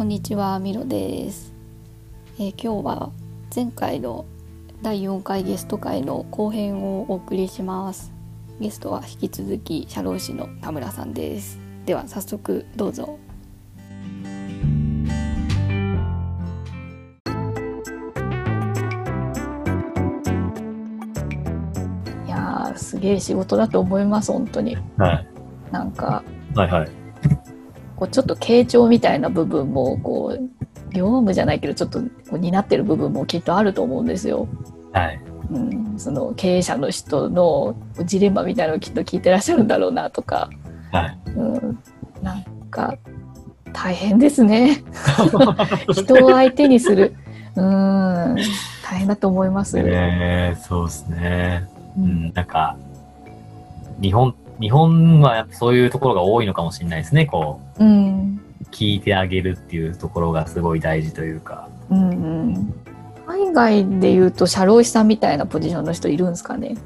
こんにちは、ミロです、えー今日は前回の第4回ゲスト会の後編をお送りします。ゲストは引き続き社労士の田村さんです。では早速どうぞ。いやーすげえ仕事だと思います本当に。はい。なんかはいはい。こうちょっと傾聴みたいな部分もこう業務じゃないけどちょっとこう担ってる部分もきっとあると思うんですよ。はい。うん、その経営者の人のジレンマみたいなのをきっと聞いてらっしゃるんだろうなとか、はい。うん、なんか大変ですね 人を相手にする、うん、大変だと思います。えー、そうですね。ううんん、なんか、日本、日本はやっぱそういうところが多いのかもしれないですね。こうんう、聞いてあげるっていうところがすごい大事というか。うんうん海外でいうと社労士さんみたいなポジションの人いるんですかね？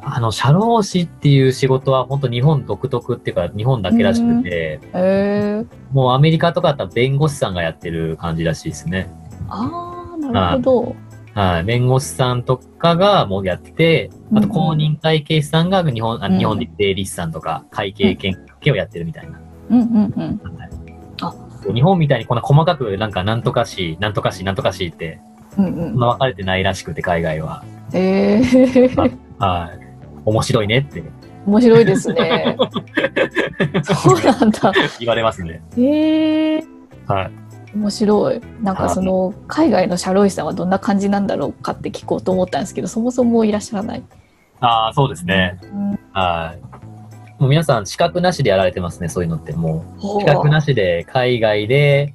あの、社労士っていう仕事は本当日本独特っていうか、日本だけらしくて、へーもうアメリカとかだったら弁護士さんがやってる感じらしいですね。ああなるほど。はい。弁護士さんとかがもうやってて、あと公認会計士さんが日本、あうん日本で税理士さんとか会計研究をやってるみたいな。うんうんうん。あ日本みたいにこんな細かくなんかなんとかし、なんとかし、なんとかしって、うんうん。そんな分かれてないらしくて、海外は。えー、はい。面白いねって面白いですね。そうなんだ。言われますね。えー、はい。面白い。なんかはいその海外の社労士さんはどんな感じなんだろうかって聞こうと思ったんですけど、そもそもいらっしゃらない。ああ、そうですね。うん、はい。もう皆さん資格なしでやられてますね、そういうのって。もほうう、資格なしで海外で、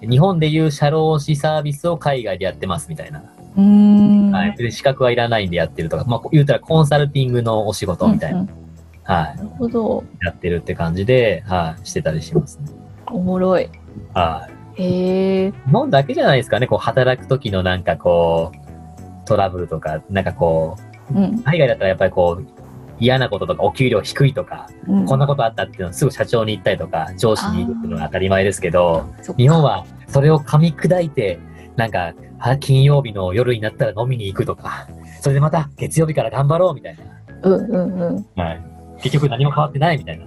日本でいう社労士サービスを海外でやってますみたいな。はい。で資格はいらないんでやってるとか、まあ言うたらコンサルティングのお仕事みたいな。うんうんはい。なるほど。やってるって感じで、はい。してたりしますね。おもろい。はい。へえ。日本だけじゃないですかね、こう、働く時のなんかこう、トラブルとか、なんかこう、うん。海外だったらやっぱりこう、嫌なこととか、お給料低いとか、うん、こんなことあったっていうのをすぐ社長に言ったりとか、上司に言うっていうのが当たり前ですけど、日本はそれを噛み砕いて、なんか、は金曜日の夜になったら飲みに行くとか、それでまた月曜日から頑張ろうみたいうんうんうん。な。はい。結局何も変わってないみたいな。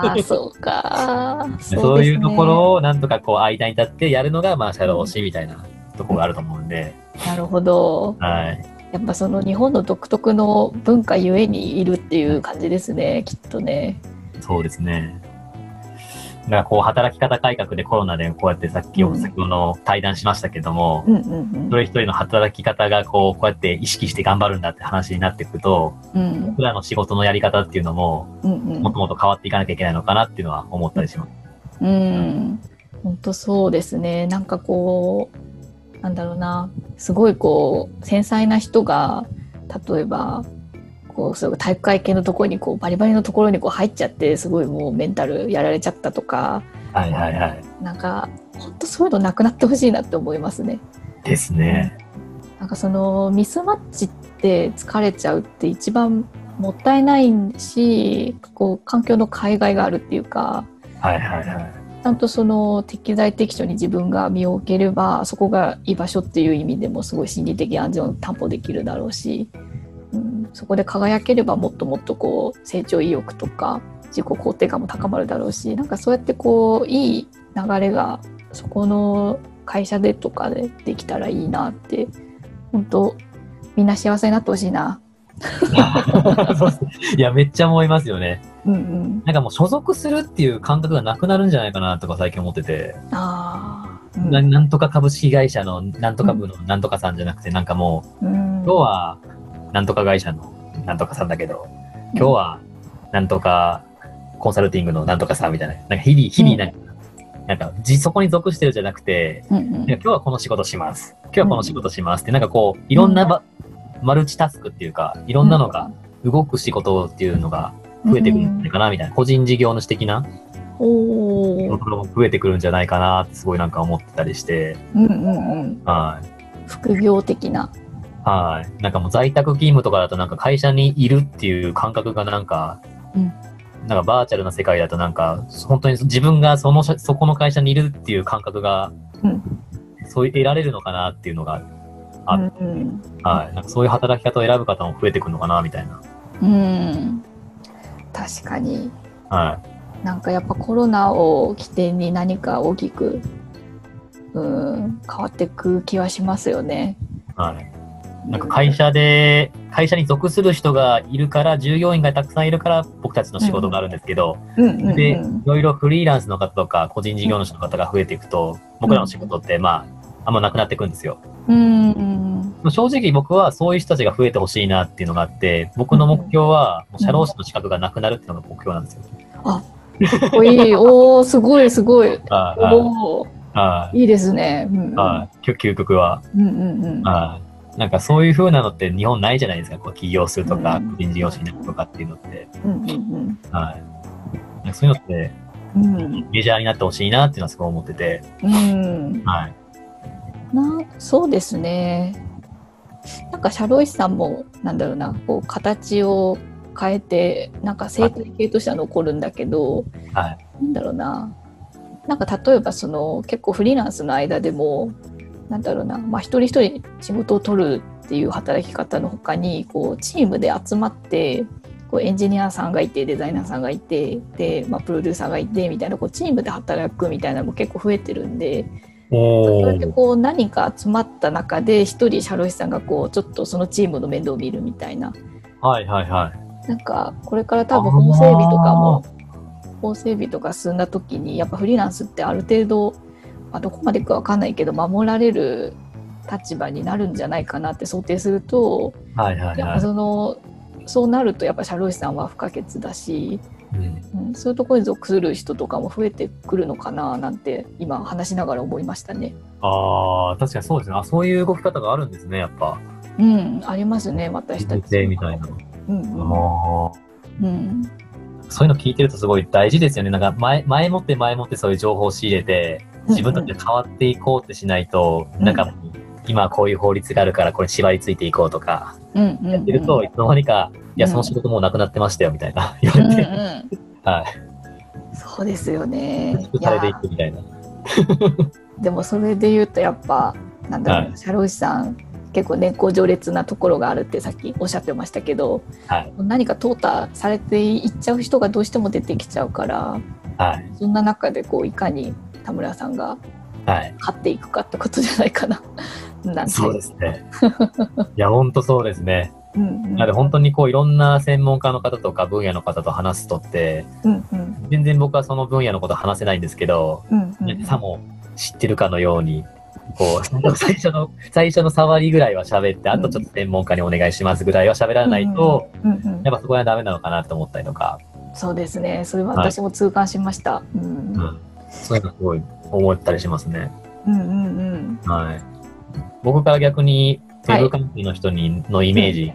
ああ、そうか。そういうとこを。ろをなんとかこう間に立ってやるのが、まあ、社労士みたいなところがあると思うんで、なるほど。はい。やっぱその日本の独特の文化ゆえにいるっていう感じですね、きっとね。そうですね。だからこう働き方改革でコロナでこうやってさっき、うん先ほどの対談しましたけども、うんうん一人一人の働き方がこう、こうやって意識して頑張るんだって話になっていくと、うん。うん僕らの仕事のやり方っていうのも、うんうんもっともっと変わっていかなきゃいけないのかなっていうのは思ったりします。うん。本当そうですね。なんかこう、なんだろうな、すごいこう、繊細な人が、例えば、こう、そう体育会系のところにこう、バリバリのところにこう入っちゃって、すごいもうメンタルやられちゃったとか、はいはいはい。なんか、本当そういうのなくなってほしいなって思いますね。ですね。なんかそのミスマッチって疲れちゃうって一番もったいないしこう環境の海外があるっていうかはいはいはい。ちゃんとその適材適所に自分が身を置ければそこが居場所っていう意味でもすごい心理的安全を担保できるだろうし、うん、そこで輝ければもっともっとこう成長意欲とか自己肯定感も高まるだろうしなんかそうやってこういい流れがそこの会社でとかでできたらいいなって本当みんな幸せになってほしいな。いや、めっちゃ思いますよね。うんうん、なんかもう所属するっていう感覚がなくなるんじゃないかなとか最近思ってて、あーうん。ななんとか株式会社のなんとか部のなんとかさんじゃなくて、なんかもう、うん。今日はなんとか会社のなんとかさんだけど、今日はなんとかコンサルティングのなんとかさんみたいな、なんか日々、日々なんか、なんかじそこに属してるじゃなくて、うんうん。いや今日はこの仕事します。今日はこの仕事しますって、なんかこう、いろんなば、マルチタスクっていうか、いろんなのが動く仕事っていうのが増えてくるんじゃないかなみたいな、個人事業主的なおーところも増えてくるんじゃないかなってすごいなんか思ってたりして、うんうんうんはい。副業的な。はい。なんかもう在宅勤務とかだとなんか会社にいるっていう感覚がなんか、うんなんかバーチャルな世界だとなんか、本当に自分がその、そこの会社にいるっていう感覚が、うんそう得られるのかなっていうのがあうんうんはい。なんかそういう働き方を選ぶ方も増えてくるのかな、みたいな。うん確かにはなんかやっぱコロナを起点に何か大きくうん変わっていく気はしますよね。い。はい。なんか会社で、会社に属する人がいるから、従業員がたくさんいるから、僕たちの仕事があるんですけど、で、いろいろフリーランスの方とか、個人事業主の方が増えていくと、僕らの仕事って、まあ、あんまなくなっていくんですよ。うんうん正直僕はそういう人たちが増えてほしいなっていうのがあって、僕の目標は、もう社労士の資格がなくなるっていうのが目標なんですよ。かっこいいおーすごいすごいはいはいおーはいいですね。うんうんはい。究究極は。うんうんうんはい。なんかそういう風なのって日本ないじゃないですか。こう起業するとか、人事業主になるとかっていうのって。うんうんはい。なんかそういうのってうんうんメジャーになってほしいなっていうのはすごい思ってて。うんはい。なそうですね。なんか社労士さんもなんだろうなこう形を変えてなんか生態系としては残るんだけど、はい。なんだろうななんか例えばその結構フリーランスの間でもなんだろうな、まあ、一人一人仕事を取るっていう働き方の他にこうチームで集まってこうエンジニアさんがいてデザイナーさんがいてで、まあ、プロデューサーがいてみたいなこうチームで働くみたいなのも結構増えてるんでおそうやってー。こう何か集まった中で一人社労士さんがこうちょっとそのチームの面倒を見るみたいなはいはいはい。なんかこれから多分法整備とかも法整備とか進んだ時にやっぱフリーランスってある程度、まあ、どこまでいくかわかんないけど守られる立場になるんじゃないかなって想定するとはいはいやっぱはそのそうなるとやっぱ社労士さんは不可欠だし、い。うんうん、そういうところに属する人とかも増えてくるのかななんて今話しながら思いましたね。ああ、確かにそうですね。あ、そういう動き方があるんですね、やっぱ。うん、ありますね私たち。でみたいな。うんうんそういうの聞いてるとすごい大事ですよね。なんか前、前もって前もってそういう情報を仕入れて、自分たちで変わっていこうってしないと、うんなんか、今はこういう法律があるからこれ縛りついていこうとか、うんうんやってると、いつの間にか、いや、うんその仕事もうなくなってましたよ、みたいな 言われて、うんはい。そうですよね。されていくみたいな。でもそれで言うとやっぱなんだろう、はい社労士さん結構年功序列なところがあるってさっきおっしゃってましたけどはい。何か淘汰されていっちゃう人がどうしても出てきちゃうからはい。そんな中でこういかに田村さんがはい。勝っていくかってことじゃないかな。なんてそうですね。いや、ほんとそうですね。うんうん。なので本当にこういろんな専門家の方とか分野の方と話すとって、うんうん。全然僕はその分野のこと話せないんですけど、うんうん。さも知ってるかのように、こう、最初の、最初の触りぐらいは喋って、あとちょっと専門家にお願いしますぐらいは喋らないと、うんうんやっぱそこはダメなのかなと思ったりとか、そうですね。それは私も痛感しました。うん。うん。そういうのすごい思ったりしますね。うんうんうん。はい。僕から逆に、ウェブ関係の人に、のイメージ、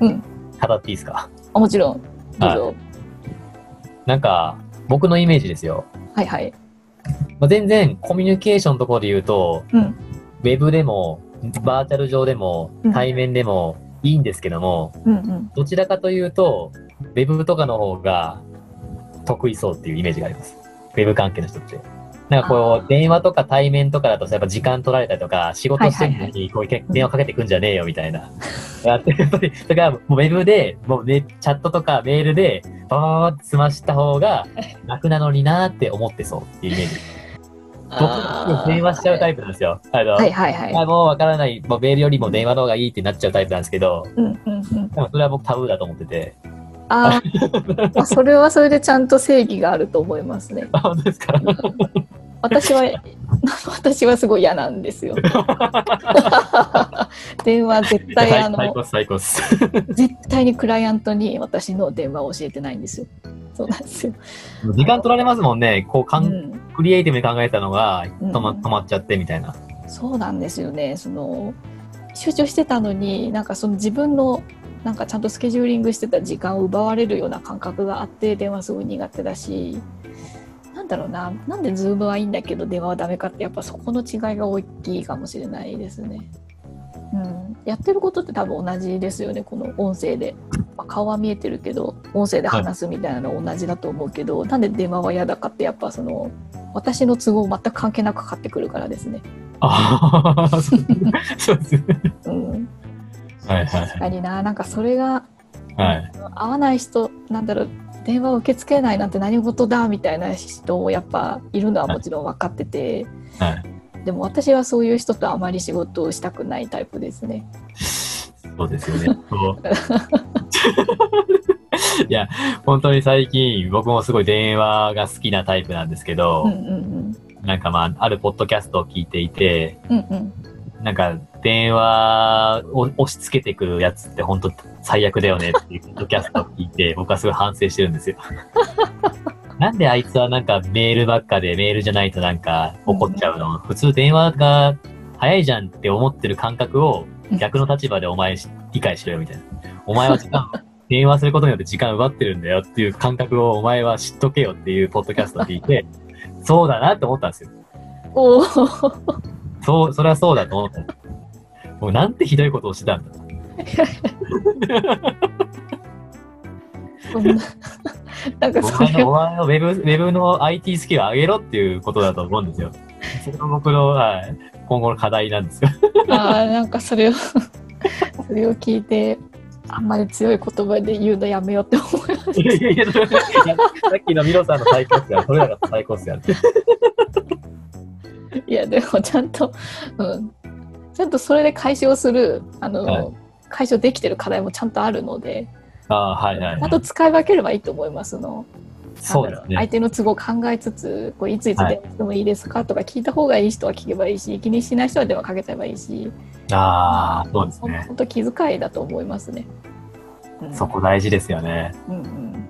うん語っていいですかあもちろんどうぞ。なんか、僕のイメージですよ。はいはい。まあ、全然コミュニケーションのところで言うと、うんウェブでも、バーチャル上でもうん、対面でもいいんですけども、うんうんどちらかというと、ウェブとかの方が得意そうっていうイメージがあります。ウェブ関係の人って。なんかこう、電話とか対面とかだとさ、やっぱ時間取られたりとか、仕事してるのはいにこうけ電話かけてくんじゃねえよみたいな。やってると、だからもうウェブで、もうね、チャットとかメールで、バーバーって済ました方が 楽なのになーって思ってそうっていうイメージ。僕、電話しちゃうタイプなんですよ。あの、はいはいはい。あもうわからない、もうメールよりも電話の方がいいってなっちゃうタイプなんですけど、うんうんうん。でもそれは僕タブーだと思ってて。あーあ、それはそれでちゃんと正義があると思いますね。あ、本当ですか私は、私はすごい嫌なんですよ。電話絶対あの。絶対にクライアントに私の電話を教えてないんですよ。そうなんですよ。時間取られますもんね。こうか、うんん、クリエイティブに考えたのがうん止ま止まっちゃってみたいな。そうなんですよね。その集中してたのになんかその自分のなんかちゃんとスケジューリングしてた時間を奪われるような感覚があって電話すごい苦手だしなんだろうななんでズームはいいんだけど電話はダメかってやっぱそこの違いが大きいかもしれないですね。うん、やってることって多分同じですよねこの音声でまあ顔は見えてるけど音声で話すみたいなの同じだと思うけど、なんで電話は嫌だかってやっぱその私の都合全く関係なくかかってくるからですね。ああ、そうそうですね。うん、はいはい確かにななんかそれがはい。合わない人なんだろう電話を受け付けないなんて何事だみたいな人もやっぱいるのはもちろん分かってて、はい。でも私はそういう人とあまり仕事をしたくないタイプですね。そうですよね。いや、本当に最近、僕もすごい電話が好きなタイプなんですけど、うんうんなんかまあ、あるポッドキャストを聞いていて、うんうんうんなんか、電話を押し付けてくるやつって本当最悪だよねっていうポッドキャストを聞いて、僕はすごい反省してるんですよ。なんであいつはなんかメールばっかでメールじゃないとなんか怒っちゃうの、普通電話が早いじゃんって思ってる感覚を逆の立場でお前理解しろよみたいな。お前は時間、電話することによって時間奪ってるんだよっていう感覚をお前は知っとけよっていうポッドキャストを聞いて、そうだなって思ったんですよ。おおそう、それはそうだと思った。もうなんてひどいことをしてたんだ。そんななんかおそれを前のお前のウェブ、ウェブの IT スキルを上げろっていうことだと思うんですよ。それが僕の、はい、今後の課題なんですよ。あーなんかそれをそれを聞いてあんまり強い言葉で言うのやめようって思いましいやいやいや、いやさっきのミロさんの最高っすよ。それらが最高っすよ。たいやでもちゃんと、うん、ちゃんとそれで解消するあの、はい解消できてる課題もちゃんとあるのでああ、はいはい、ちゃんと使い分ければいいと思いますの。そうですね。相手の都合を考えつつこういついつ電話してもいいですかとか聞いた方がいい人は聞けばいいし気にしない人は電話かけちゃえばいいしああ、そうですね。本当気遣いだと思いますね。うんそこ大事ですよね。うんうん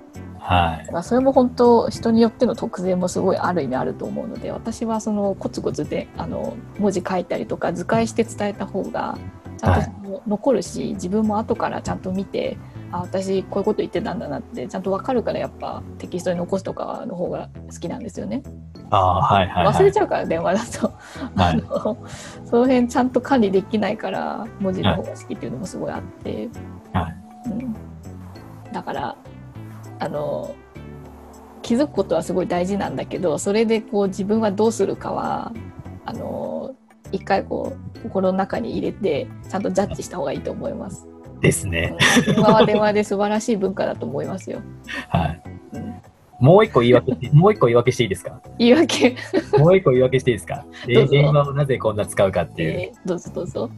はい。まあ、それも本当人によっての特性もすごいある意味あると思うので私はそのコツコツであの文字書いたりとか図解して伝えた方がちゃんとその残るし、自分も後からちゃんと見てあ私こういうこと言ってたんだなってちゃんと分かるからやっぱテキストに残すとかの方が好きなんですよね。ああ、はいはい、はい。忘れちゃうから電話だと、はい あのその辺ちゃんと管理できないから文字の方が好きっていうのもすごいあって、はいうん、だからあの気づくことはすごい大事なんだけどそれでこう自分はどうするかはあの一回こう心の中に入れてちゃんとジャッジした方がいいと思います。ですね。うん電話は電話で素晴らしい文化だと思いますよ。はい。うんもう一個言い訳 もう一個言い訳していいですか？言い訳、もう一個言い訳していいですか？電話をなぜこんな使うかっていう。えーどうぞどうぞ。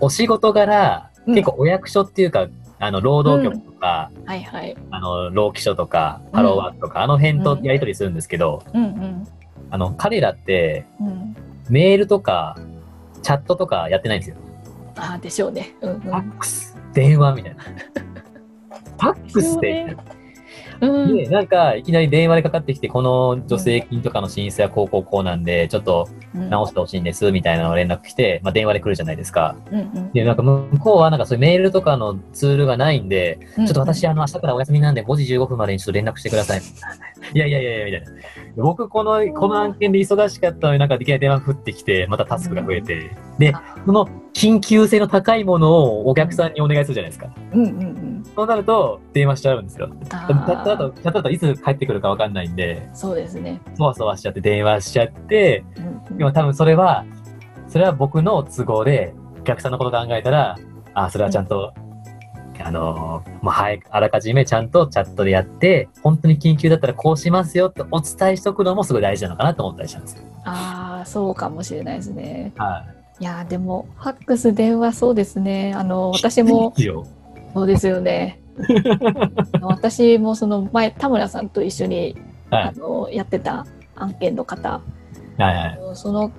お仕事柄、うん結構お役所っていうか、あの、労働局とか、はいはい。あの、労基署とか、ハローワークとか、あの辺とやり取りするんですけど、うんうんあの、彼らって、うん。メールとか、チャットとかやってないんですよ。ああでしょうね。うんうんファックス、電話みたいな。ファックスで、うんうん。で、なんか、いきなり電話でかかってきて、この助成金とかの申請はこうこうこうなんで、ちょっと直してほしいんです、みたいなのを連絡来て、まあ電話で来るじゃないですか。うんうん。で、なんか向こうはなんかそういうメールとかのツールがないんで、うん。ちょっと私、あの、明日からお休みなんで、5時15分までにちょっと連絡してください。いやいやいやいや、みたいな。僕、この、この案件で忙しかったのになんか、いきなり電話降ってきて、またタスクが増えて、で、その緊急性の高いものをお客さんにお願いするじゃないですか。うんうんうんそうなると、電話しちゃうんですよ。あチャットだーと、チャットだといつ帰ってくるかわかんないんで、そうですね。そわそわしちゃって電話しちゃって、うんうんでも多分それは、それは僕の都合で、お客さんのこと考えたら、あ、それはちゃんと、あのー、まあ、はい、あらかじめちゃんとチャットでやって、本当に緊急だったらこうしますよってお伝えしとくのもすごい大事なのかなと思ったりしたんですよ。ああそうかもしれないですね。はいやーでもファックス電話そうですね。あのい。私も。そうですよね。私もその前田村さんと一緒に、はいあのやってた案件の方はいはい。その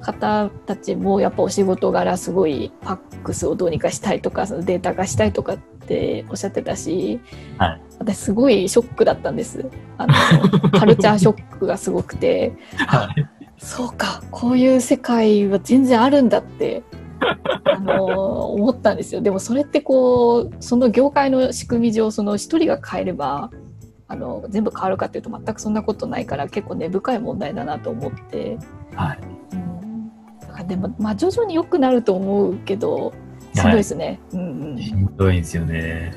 方たちもやっぱお仕事柄すごいファックスをどうにかしたいとかそのデータ化したいとかっておっしゃってたし、はい私すごいショックだったんですあのカルチャーショックがすごくてはい。そうかこういう世界は全然あるんだって あの思ったんですよでもそれってこうその業界の仕組み上その一人が変えればあの全部変わるかっていうと全くそんなことないから結構根深い問題だなと思って。はい。うんでもまあ徐々に良くなると思うけどしんどいですね。うんしんどいんですよね。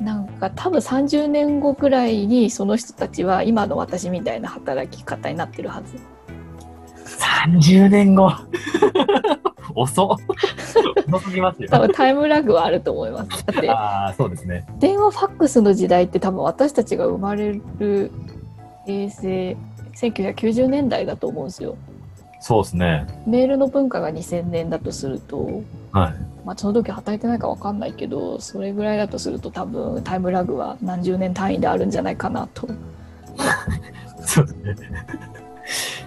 なんか多分30年後くらいにその人たちは今の私みたいな働き方になってるはず。30年後遅っ遅すぎますよ。多分タイムラグはあると思います。だってああ、そうですね。電話ファックスの時代って多分私たちが生まれる平成1990年代だと思うんですよ。そうですね。メールの文化が2000年だとすると、はい。まあ、その時働いてないか分かんないけどそれぐらいだとすると多分タイムラグは何十年単位であるんじゃないかなと。そうですね。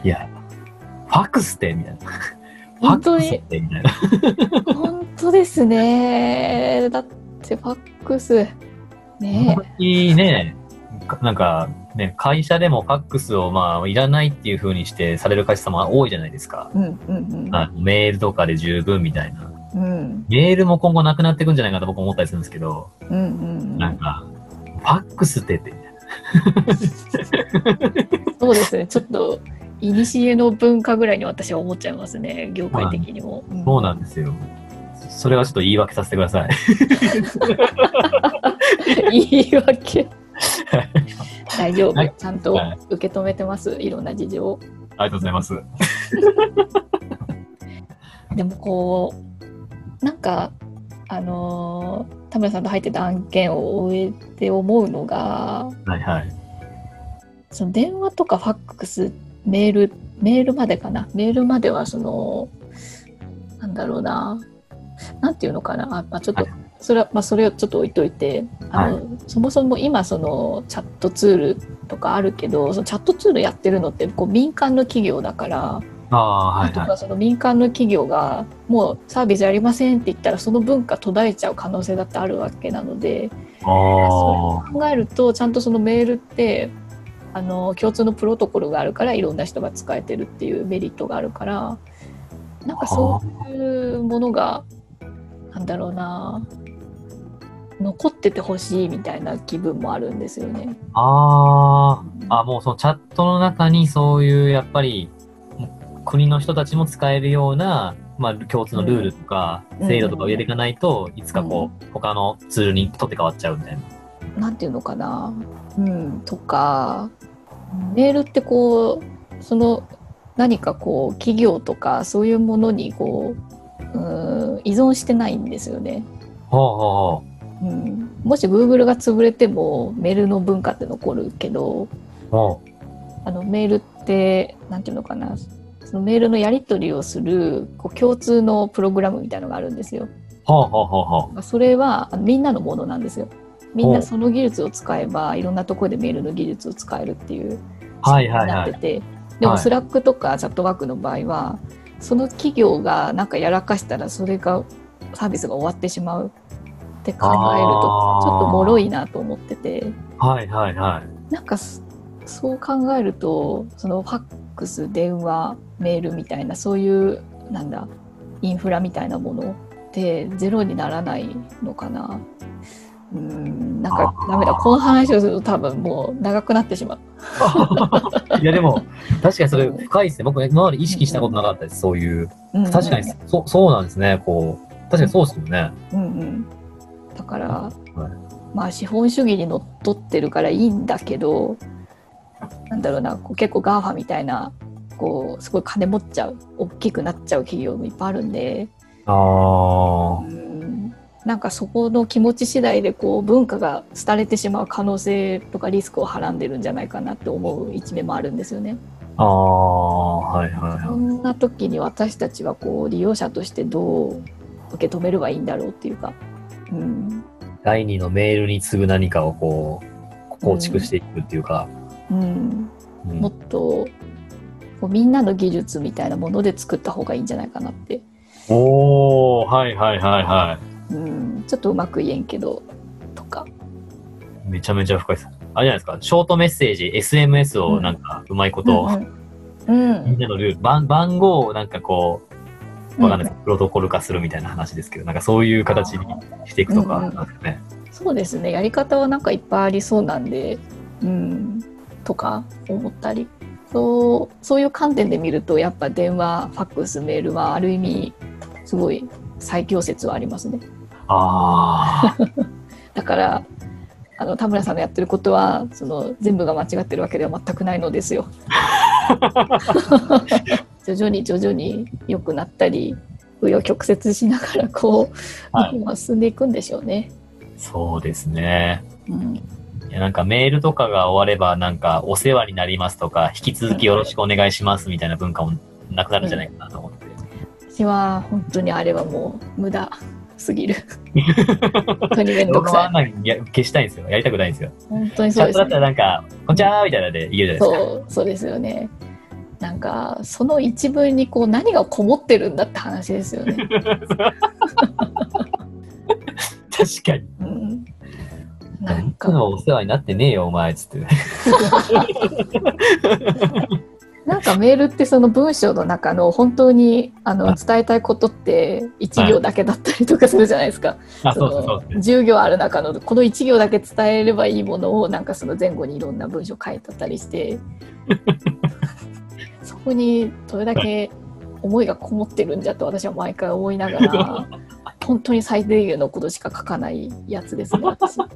いや、ファックスってみたいな。本当に？ファックスってみたいな。本当ですね。だってファックスねいいね。かなんか、ね、会社でもファックスをまあ、いらないっていう風にしてされる会社さんも多いじゃないですか。え。うんうんあメールとかで十分みたいな。うん。うんメールも今後なくなっていくんじゃないかなと僕思ったりするんですけど、うんうんなんか、ファックスってって、そうですね。ちょっと古の文化ぐらいに私は思っちゃいますね。業界的にも。そうなんですよ。それはちょっと言い訳させてください。言い訳。大丈夫、はいちゃんとはい受け止めてます。いろんな事情を。ありがとうございます。でもこうなんかあのー田村さんと入ってた案件を終えて思うのがはいはい。その電話とかファックスメールメールまでかな？メールまではそのなんだろうな。なんていうのかな？あ、まあ、ちょっと、はい。それは、まあ、それをちょっと置いといてあの、そもそも今そのチャットツールとかあるけどそのチャットツールやってるのってこう民間の企業だから。ああ、はいはい。とかその民間の企業がもうサービスやりませんって言ったらその文化途絶えちゃう可能性だってあるわけなのであそれを考えるとちゃんとそのメールってあの共通のプロトコルがあるからいろんな人が使えてるっていうメリットがあるからなんかそういうものがなんだろうな残っててほしいみたいな気分もあるんですよね。あー。あ、もうそのチャットの中にそういうやっぱり国の人たちも使えるような、まあ、共通のルールとかうん。制度とかを入れていかないと、いつかこう、他のツールに取って変わっちゃうみたいな。なんていうのかな、うん、とかメールってこうその何かこう企業とかそういうものにこううん依存してないんですよね。ほうほうほうん、もし Google が潰れてもメールの文化って残るけどう。ほあのメールってなんていうのかなそのメールのやり取りをするこう共通のプログラムみたいのがあるんですよ。うほうほうほうほう。まあそれはみんなのものなんですよ。みんなその技術を使えばいろんなところでメールの技術を使えるっていうはいはいはい。なってて、でもはい。 Slack とか Chatwork の場合はその企業がなんかやらかしたらそれがサービスが終わってしまうって考えるとちょっと脆いなと思ってて。はいはいはい。なんかそそう考えるとそのファックス電話メールみたいなそういうなんだインフラみたいなものってゼロにならないのかな。うーんなんかダメだこの話をすると多分もう長くなってしまう。いやでも、確かにそれ深いですね。僕今まで意識したことなかったです。そういう。うん確かにそそうなんですね。こう。確かにそうですよね。うんうん、だから、まあ資本主義にのっとってるからいいんだけどなんだろうなこう結構 GAFA みたいなこうすごい金持っちゃう大きくなっちゃう企業もいっぱいあるんで、ああ。うん、なんかそこの気持ち次第でこう文化が廃れてしまう可能性とかリスクをはらんでるんじゃないかなって思う一面もあるんですよね。ああ、はいはいそはい。んな時に私たちはこう利用者としてどう受け止めればいいんだろうっていうか。うん第二のメールに次ぐ何かをこう、構築していくっていうか。うんうんもっとこうみんなの技術みたいなもので作った方がいいんじゃないかなって、おー、はいはいはいはうん、ちょっとうまく言えんけどとか、い。めちゃめちゃ深いです。あれじゃないですか、ショートメッセージ、SMS をなんかうまいこと、うんみんなのルール、番番号をなんかこう、わかんないです、プロトコル化するみたいな話ですけど、なんかそういう形にしていくとかなんですかね。そうですねやり方はなんかいっぱいありそうなんで、うん、とか思ったりそうそういう観点で見るとやっぱ電話ファックスメールはある意味すごい最強説はありますね。ああ、だからあの田村さんのやってることはその全部が間違ってるわけでは全くないのですよ。徐々に徐々に良くなったり紆余曲折しながらこう、はい進んでいくんでしょうね。そうですね。うん、いやなんかメールとかが終われば、なんかお世話になりますとか、引き続きよろしくお願いしますみたいな文化もなくなるんじゃないかなと思って。私は本当にあれはもう無駄すぎる。本当に面倒くさい。僕はあんなにや消したいんですよ。やりたくないんですよ。本当にチそうですねだったら。なんか、こんにちはみたいなので言えるじゃないですか。そうそうですよね。なんかその一文にこう何がこもってるんだって話ですよね。確かに。うん、なんかお世話になってねえよ、お前、つって。なんかメールってその文章の中の本当にあのはい伝えたいことって1行だけだったりとかするじゃないですか。あ、そのうですね。10行ある中のこの1行だけ伝えればいいものをなんかその前後にいろんな文章書いてあったりして そこにどれだけ思いがこもってるんじゃと私は毎回思いながら本当に最低限のことしか書かないやつですね私。確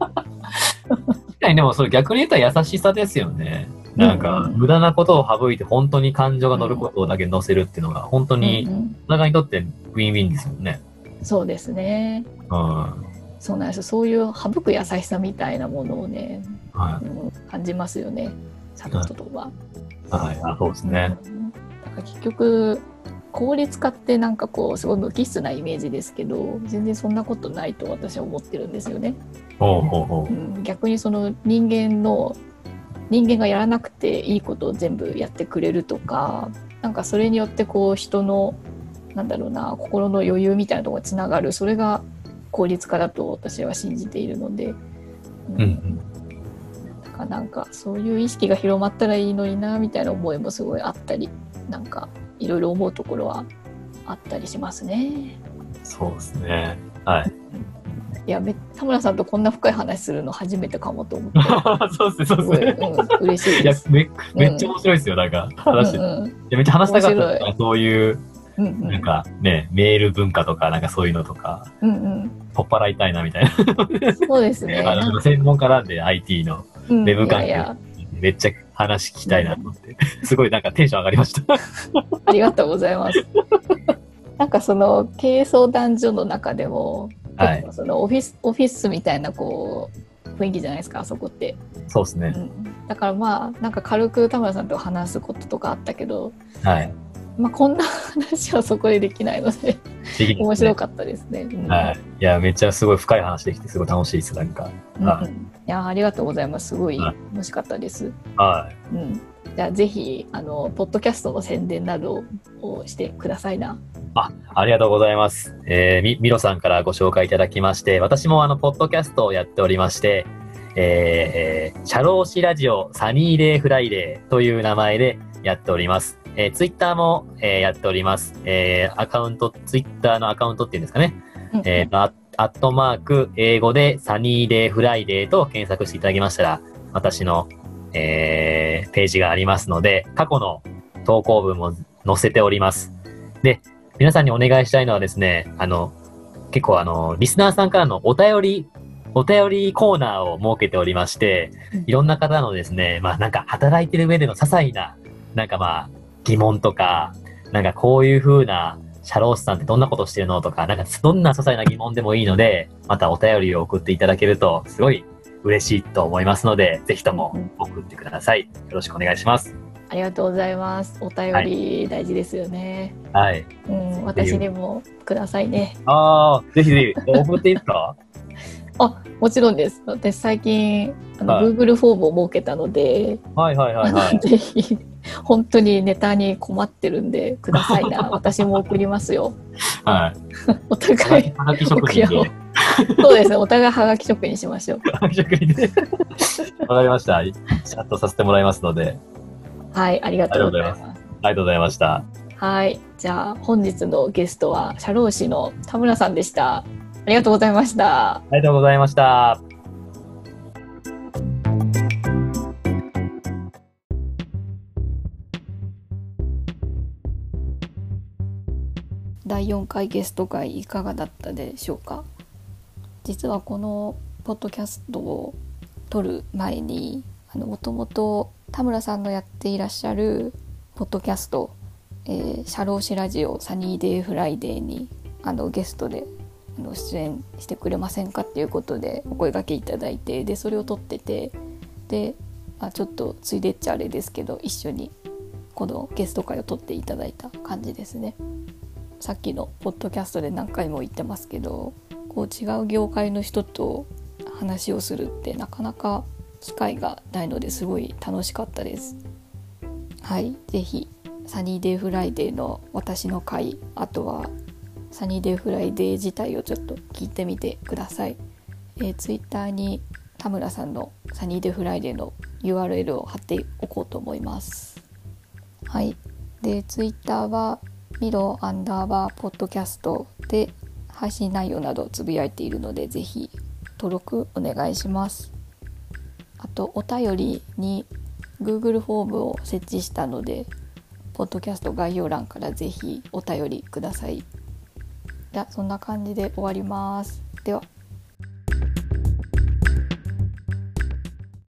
かにでもそれ逆に言ったら優しさですよね。なんか、無駄なことを省いて本当に感情が乗ることだけ乗せるっていうのが、本当にお互いにとってウィンウィンですよね。そうですねうん。はそうなんですそういう省く優しさみたいなものをね、い。うん感じますよねチャットとは。はい。あ、そうですね。うんだから結局効率化ってなんかこうすごい無機質なイメージですけど全然そんなことないと私は思ってるんですよね。ほうほうほう。ん、逆にその人間の人間がやらなくていいことを全部やってくれるとかなんかそれによってこう人のなんだろうな心の余裕みたいなところがつながるそれが効率化だと私は信じているので、ううんうん。だからなんかそういう意識が広まったらいいのになみたいな思いもすごいあったりなんかいろいろ思うところはあったりしますね。そうですね。はい。いやめ田村さんとこんな深い話するの初めてかもと思って そうですね、そうですね。うん、嬉しいです。、めめっちゃ面白いですよ、なんか、話してて。うんうんいやめっちゃ話したかったそういう、うんうんなんかね、メール文化とか、なんかそういうのとか、うんうん、取っ払いたいなみたいな。そうですね。あの専門家なんで IT のうんウェブ関係いやいやめっちゃ話聞きたいなと思って、すごいなんかテンション上がりました。ありがとうございます。なんかその経営相談所の中でも、はいそのオフィスオフィスみたいなこう雰囲気じゃないですかあそこって。そうですねう。ん、だからまあなんか軽く田村さんと話すこととかあったけど、はい。まあ、こんな話はそこでできないので面白かったですね。うんはい。いや、めっちゃすごい深い話できて、すごい楽しいです、なんか。はうんうんいやありがとうございます。すごい楽しかったです。はい。うん、じゃあぜひあのポッドキャストの宣伝などをしてくださいな。あ、ありがとうございます。えー、み、みろさんからご紹介いただきまして、私もあの、ポッドキャストをやっておりまして、えー、えー社労士ラジオ Sunny Day Friday という名前でやっております。えー、ツイッターも、えーやっております。えー、アカウント、ツイッターのアカウントっていうんですかね。うんえーアットマーク、英語で Sunny Day Friday と検索していただきましたら、私の、えーページがありますので、過去の投稿文も載せております。で、皆さんにお願いしたいのはですね、あの、結構あの、リスナーさんからのお便り、お便りコーナーを設けておりましてうん、いろんな方のですね、まあなんか働いてる上での些細な、なんかまあ疑問とか、なんかこういう風な社労士さんってどんなことしてるのとか、なんかどんな些細な疑問でもいいので、またお便りを送っていただけると、すごい嬉しいと思いますので、ぜひとも送ってください。よろしくお願いします。ありがとうございます。お便り大事ですよね。はい。うん、私にもくださいね。ああ、ぜひぜひ、送っていいですか？あ、もちろんです。私最近あの、はい Google フォームを設けたので、はいはいはいはあのぜひ本当にネタに困ってるんでくださいな。私も送りますよ。い。はい。お互い。はがき職人で。そうですね。お互いはがき職にしましょう。はがき職人で。わかりました。チャットさせてもらいますので、はい、ありがとうございます。ありがとうございました。はい、じゃあ本日のゲストは社労士の田村さんでした。ありがとうございました。ありがとうございました。第4回ゲスト回いかがだったでしょうか？実はこのポッドキャストを録る前にもともと田村さんのやっていらっしゃるポッドキャスト「えー、社労士ラジオ Sunny Day Friday に」あのゲストであの出演してくれませんかっていうことでお声がけいただいてでそれを録っててで、まあ、ちょっとついでっちゃあれですけど一緒にこのゲスト回を録っていただいた感じですね。さっきのポッドキャストで何回も言ってますけどこう違う業界の人と話をするってなかなか機会がないのですごい楽しかったです。はい、ぜひ Sunny Day Friday の私の回あとは Sunny Day Friday 自体をちょっと聞いてみてください。えー、ツイッターに田村さんの Sunny Day Friday の URL を貼っておこうと思います。はい。で、ツイッターはミロアンダーバーポッドキャストで配信内容などつぶやいているのでぜひ登録お願いします。あとお便りに Google フォームを設置したのでポッドキャスト概要欄からぜひお便りください。じゃそんな感じで終わります。では。